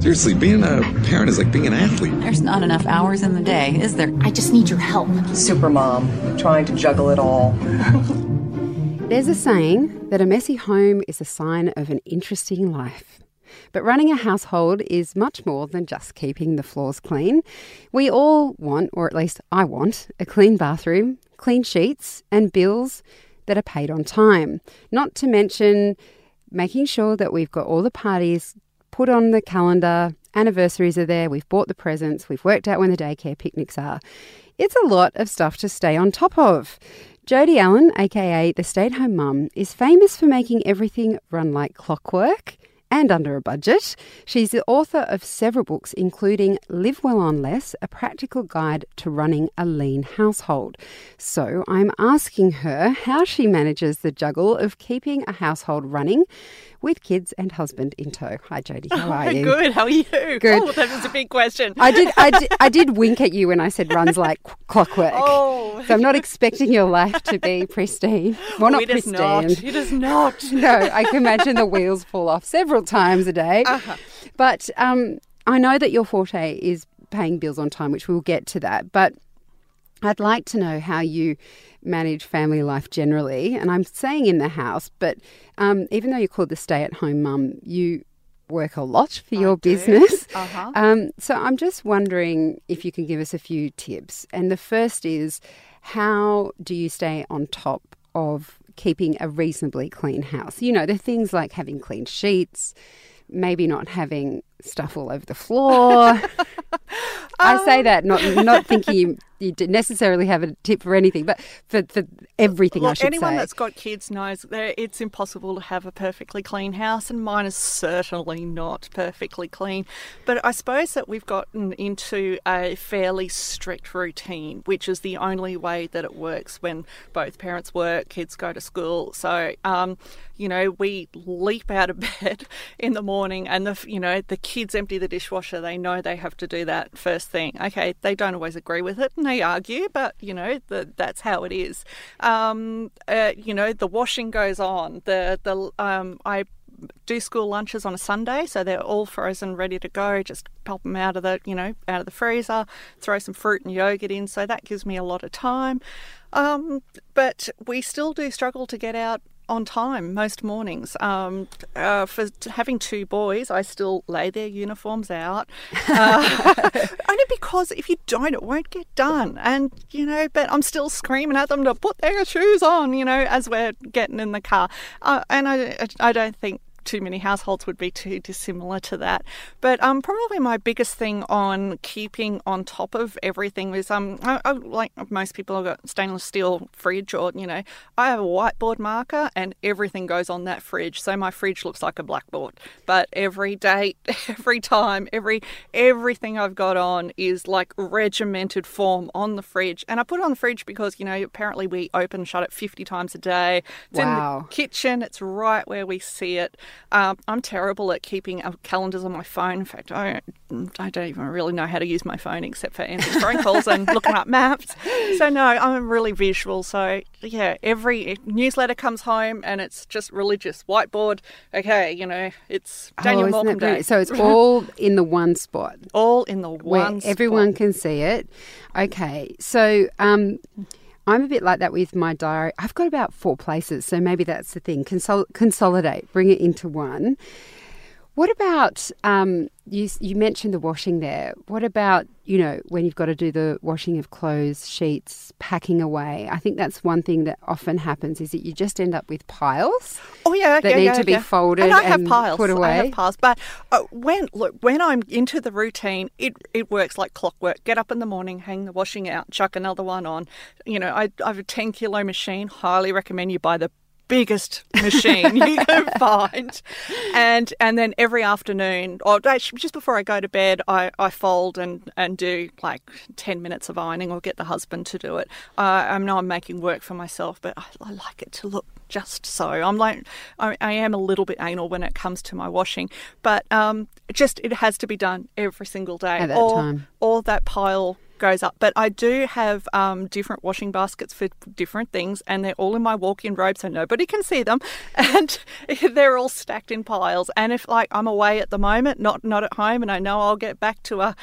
Seriously, being a parent is like being an athlete. There's not enough hours in the day, is there? I just need your help. Supermom, trying to juggle it all. There's a saying that a messy home is a sign of an interesting life. But running a household is much more than just keeping the floors clean. We all want, or at least I want, a clean bathroom, clean sheets, and bills that are paid on time. Not to mention making sure that we've got all the parties put on the calendar, anniversaries are there, we've bought the presents, we've worked out when the daycare picnics are. It's a lot of stuff to stay on top of. Jody Allen, aka the stay at home mum, is famous for making everything run like clockwork and under a budget. She's the author of several books, including Live Well on Less, a practical guide to running a lean household. So I'm asking her how she manages the juggle of keeping a household running with kids and husband in tow. Hi, Jody. How are you? Good. How are you? Good. Oh, that was a big question. I did, I did, I did wink at you when I said runs like clockwork. Oh. So I'm not expecting your life to be pristine. Well, not it is pristine. not. It is not. No, I can imagine the wheels fall off several times a day. Uh-huh. But um, I know that your forte is paying bills on time, which we'll get to that. But I'd like to know how you manage family life generally. And I'm saying in the house, but um, even though you're called the stay at home mum, you work a lot for your business. Uh-huh. Um, so I'm just wondering if you can give us a few tips. And the first is how do you stay on top of keeping a reasonably clean house? You know, the things like having clean sheets, maybe not having stuff all over the floor. I say that not not thinking you, you necessarily have a tip for anything, but for, for everything I Look, should anyone say. that's got kids knows that it's impossible to have a perfectly clean house, and mine is certainly not perfectly clean. But I suppose that we've gotten into a fairly strict routine, which is the only way that it works when both parents work, kids go to school. So, um, you know, we leap out of bed in the morning, and the you know the kids empty the dishwasher. They know they have to do that first thing. Okay, they don't always agree with it, and they argue, but you know the, that's how it is. Um, uh, you know, the washing goes on. The the um, I do school lunches on a Sunday, so they're all frozen, ready to go. Just pop them out of the, you know, out of the freezer. Throw some fruit and yogurt in, so that gives me a lot of time. Um, but we still do struggle to get out on time most mornings. Um, uh, for having two boys, I still lay their uniforms out. Uh, only because if you don't, it won't get done. And, you know, but I'm still screaming at them to put their shoes on, you know, as we're getting in the car. Uh, and I, I don't think too many households would be too dissimilar to that. But um, probably my biggest thing on keeping on top of everything is um, I, I, like most people, I've got stainless steel fridge, or you know, I have a whiteboard marker, and everything goes on that fridge. So my fridge looks like a blackboard. But every date, every time, every everything I've got on is like regimented form on the fridge, and I put it on the fridge because you know apparently we open shut it fifty times a day. It's in Wow. the kitchen. It's right where we see it. Um, I'm terrible at keeping calendars on my phone. In fact, I don't, I don't even really know how to use my phone except for answering phone calls and looking up maps. So no, I'm really visual. So yeah, every newsletter comes home and it's just religious whiteboard. Okay, you know, it's Daniel oh, Malcolm Day. So it's all in the one spot. all in the where one. everyone can see it. Okay, so um, I'm a bit like that with my diary. I've got about four places, so maybe that's the thing. Consol- consolidate, bring it into one. What about um, you? You mentioned the washing there. What about you know when you've got to do the washing of clothes, sheets, packing away? I think that's one thing that often happens is that you just end up with piles. Oh yeah, that yeah, need yeah, to be yeah. folded and I have and piles. put I have piles, but uh, when look when I'm into the routine, it it works like clockwork. Get up in the morning, hang the washing out, chuck another one on. You know, I, I have a ten kilo machine. Highly recommend you buy the biggest machine you can find. And and then every afternoon, or actually just before I go to bed, I, I fold and, and do like 10 minutes of ironing or get the husband to do it. Uh, I know I'm making work for myself, but I, I like it to look just so. I'm like, I, I, am a little bit anal when it comes to my washing, but um, just it has to be done every single day. At that or, time. or that pile goes up. But I do have um, different washing baskets for different things, and they're all in my walk-in robe, so nobody can see them, and they're all stacked in piles. And if like I'm away at the moment, not not at home, and I know I'll get back to a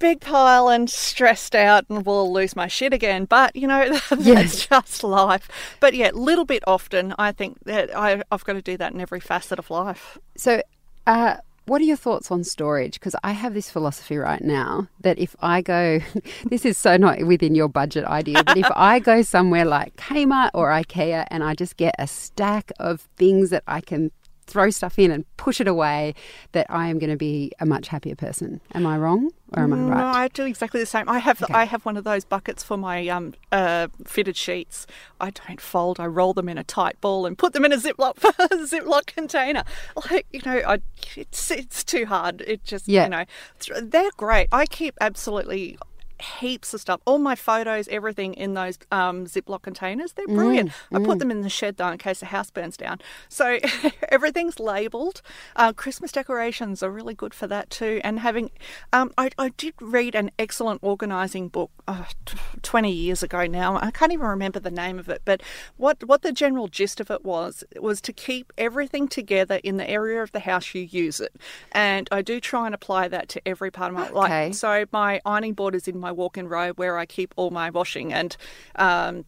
big pile and stressed out and will lose my shit again. But you know, that's Yes. just life. But yeah, little bit often. I think that I, I've got to do that in every facet of life. So, uh, what are your thoughts on storage? Because I have this philosophy right now that if I go, this is so not within your budget idea, but if I go somewhere like Kmart or IKEA and I just get a stack of things that I can throw stuff in and push it away, that I am going to be a much happier person. Am I wrong or am I No, right? I do exactly the same. I have I have one of those buckets for my um, uh, fitted sheets. I don't fold. I roll them in a tight ball and put them in a Ziploc Ziploc container. Like you know, I, it's it's too hard. It just Yeah. you know, th- they're great. I keep absolutely heaps of stuff. All my photos, everything in those um, Ziploc containers. They're brilliant. I put them in the shed though in case the house burns down. So everything's labelled. Uh, Christmas decorations are really good for that too. And having, um, I, I did read an excellent organising book uh, t- 20 years ago now. I can't even remember the name of it, but what, what the general gist of it was was to keep everything together in the area of the house you use it. And I do try and apply that to every part of my Okay. life. So my ironing board is in my walk-in robe where I keep all my washing and. Um,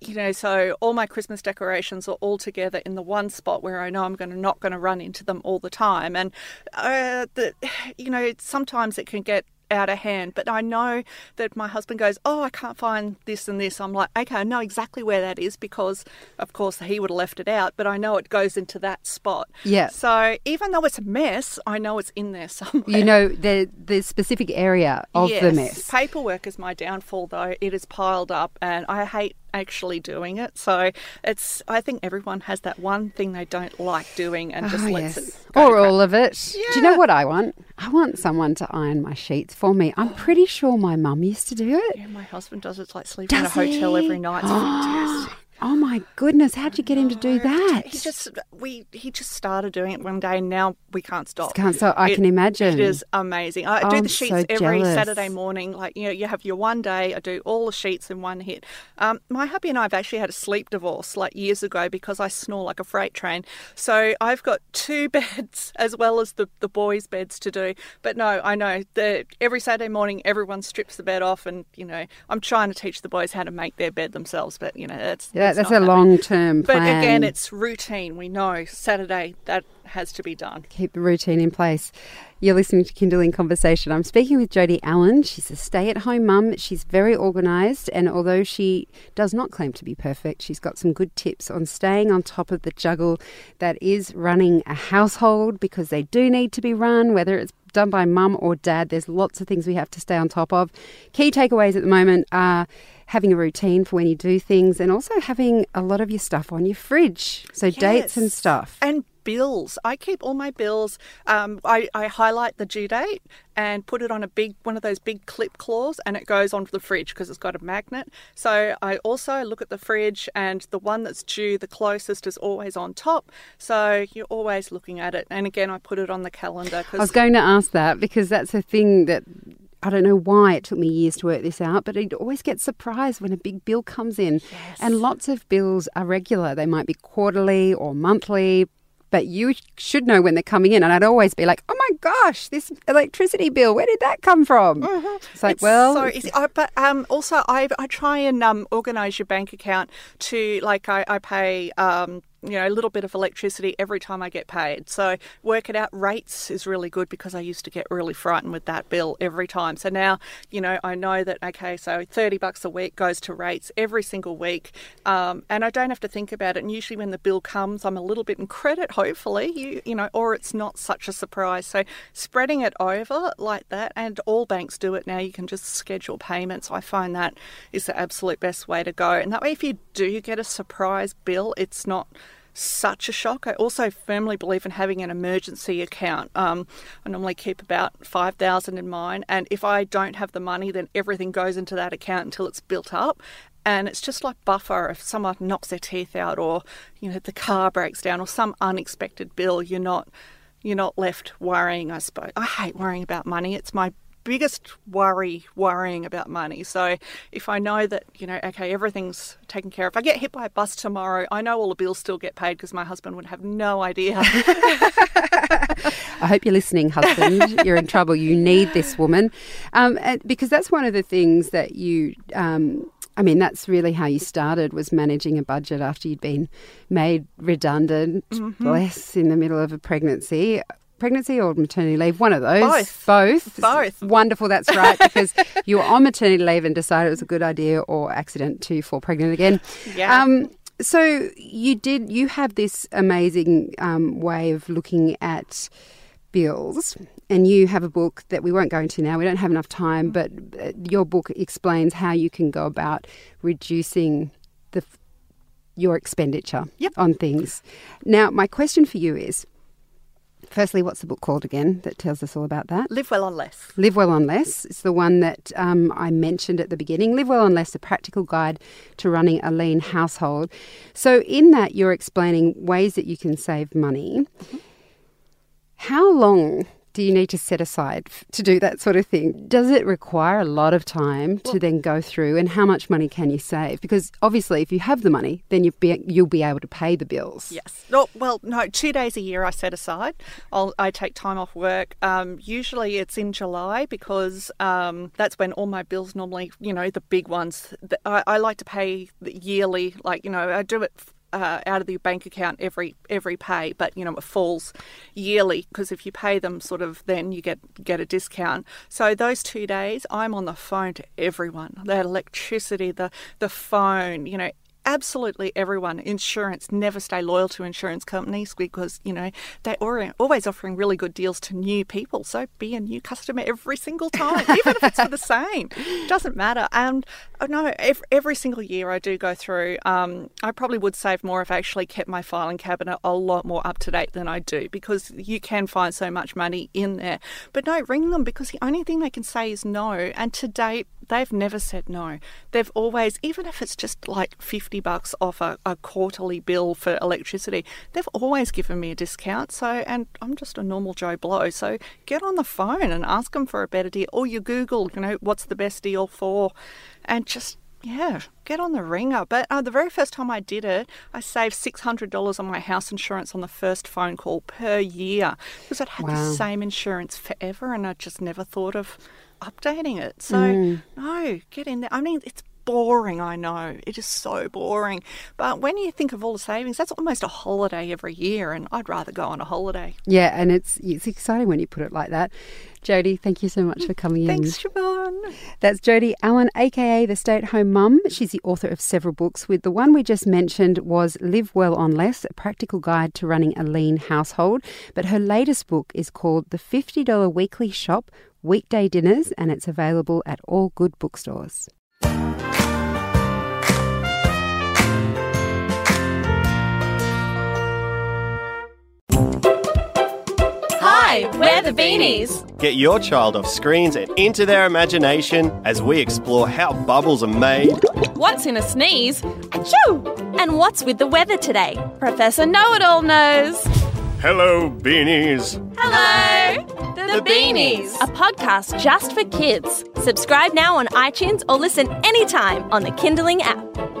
you know, so all my Christmas decorations are all together in the one spot where I know I'm going to not going to run into them all the time, and uh, the, you know, sometimes it can get out of hand. But I know that my husband goes, "Oh, I can't find this and this." I'm like, "Okay, I know exactly where that is because, of course, he would have left it out, but I know it goes into that spot." Yeah. So even though it's a mess, I know it's in there somewhere. you know, the, the specific area of the mess. Paperwork is my downfall, though. It is piled up, and I hate actually doing it. So it's. I think everyone has that one thing they don't like doing, and just Oh, lets yes. it. Or all of it. Do you know what I want? I want someone to iron my sheets for me. I'm pretty sure my mum used to do it. Yeah, my husband does it. It's like sleeping in a hotel he? every night. It's fantastic. Oh my goodness, how'd you get him to do that? He just we he just started doing it one day, and now we can't stop. Can't so I It- can imagine. It is amazing. I Oh, do I'm the sheets so every. Saturday morning. Like you know, you have your one day. I do all the sheets in one hit. Um, my hubby and I have actually had a sleep divorce like years ago because I snore like a freight train. So I've got two beds as well as the the boys' beds to do. But no, I know that every Saturday morning everyone strips the bed off, and you know I'm trying to teach the boys how to make their bed themselves. But you know that's Yeah, that's a happening. long term But plan. again, it's routine. We know Saturday that has to be done. keep the routine in place. You're listening to Kinderling Conversation. I'm speaking with Jody Allen. She's a stay at home mum. She's very organised, and although she does not claim to be perfect, she's got some good tips on staying on top of the juggle that is running a household because they do need to be run, whether it's done by mum or dad. There's lots of things we have to stay on top of. Key takeaways at the moment are having a routine for when you do things and also having a lot of your stuff on your fridge. So dates and stuff. And bills. I keep all my bills. Um, I, I highlight the due date and put it on a big one of those big clip claws, and it goes onto the fridge because it's got a magnet. So I also look at the fridge, and the one that's due the closest is always on top. So you're always looking at it. And again, I put it on the calendar Cause I was going to ask that because that's a thing that I don't know why it took me years to work this out, but I'd always get surprised when a big bill comes in. And lots of bills are regular. They might be quarterly or monthly, but you should know when they're coming in. And I'd always be like, oh my gosh, this electricity bill, where did that come from? It's like, It's well, so easy. I, but um, also, I I try and um, organise your bank account to like I, I pay um, you know a little bit of electricity every time I get paid. So work it out. Rates is really good because I used to get really frightened with that bill every time. So now you know I know that okay, so thirty bucks a week goes to rates every single week, um, and I don't have to think about it. And usually when the bill comes, I'm a little bit in credit. Hopefully, you you know, or it's not such a surprise. So spreading it over like that, and all banks do it now. You can just schedule payments. I find that is the absolute best way to go. And that way, if you do get a surprise bill, it's not such a shock. I also firmly believe in having an emergency account. Um, I normally keep about five thousand in mine, and if I don't have the money, then everything goes into that account until it's built up. And it's just like buffer if someone knocks their teeth out, or you know the car breaks down, or some unexpected bill. You're not you're not left worrying. I suppose I hate worrying about money. It's my biggest worry worrying about money. So if I know that, you know, okay, everything's taken care of. If I get hit by a bus tomorrow, I know all the bills still get paid because my husband would have no idea. I hope you're listening, husband. you're in trouble. You need this woman. Um, because that's one of the things that you. Um, I mean, that's really how you started was managing a budget after you'd been made redundant, mm-hmm. bless, in the middle of a pregnancy pregnancy or maternity leave? One of those. Both. Both. Both. Wonderful. That's right. Because you were on maternity leave and decided it was a good idea or accident to fall pregnant again. Yeah. Um, so you did. You have this amazing um, way of looking at bills, and you have a book that we won't go into now. We don't have enough time, but uh, your book explains how you can go about reducing the your expenditure yep. on things. Now, my question for you is Firstly, what's the book called again that tells us all about that? Live Well on Less. Live Well on Less. It's the one that um, I mentioned at the beginning. Live Well on Less, a practical guide to running a lean household. So, in that, you're explaining ways that you can save money. Mm-hmm. How long do you need to set aside to do that sort of thing? Does it require a lot of time to then go through, and how much money can you save? Because obviously, if you have the money, then you'll be you'll be able to pay the bills. Yes. No, well, no. Two days a year I set aside. I'll, I take time off work. Um, usually it's in July because um, that's when all my bills normally, you know, the big ones. I, I like to pay yearly. Like you know, I do it uh, out of the bank account every every pay, but you know it falls yearly because if you pay them sort of then you get get a discount. So those two days, I'm on the phone to everyone. That electricity, the the phone, you know, absolutely everyone. Insurance never stay loyal to insurance companies because you know they're always offering really good deals to new people. So be a new customer every single time even if it's for the same. Doesn't matter. And oh, no every, every, single year i do go through um, i probably would save more if i actually kept my filing cabinet a lot more up to date than i do because you can find so much money in there. But no ring them because the only thing they can say is no. And to date they've never said no they've always even if it's just like 50 50 bucks off a, a, quarterly bill for electricity, they've always given me a discount. So, and I'm just a normal Joe Blow. So get on the phone and ask them for a better deal. Or you Google, you know, what's the best deal for, and just yeah, get on the ringer. But uh, the very first time I did it, I saved $600 on my house insurance on the first phone call per year because I'd had wow. the same insurance forever and I just never thought of updating it. So, mm. no, get in there. I mean, it's boring, I know. It is so boring. But when you think of all the savings, that's almost a holiday every year, and I'd rather go on a holiday. Yeah, and it's it's exciting when you put it like that. Jody, thank you so much for coming Thanks, in. Thanks, Siobhan. That's Jody Allen, aka the Stay at Home Mum. She's the author of several books. With the one we just mentioned was Live Well on Less, a practical guide to running a lean household. But her latest book is called The $50 Weekly Shop Weekday Dinners, and it's available at all good bookstores. Hi, we're the Beanies. Get your child off screens and into their imagination as we explore how bubbles are made. What's in a sneeze? Achoo! And what's with the weather today? Professor Know It All knows. Hello, Beanies. Hello. The, Beanies, a podcast just for kids. Subscribe now on iTunes or listen anytime on the Kinderling app.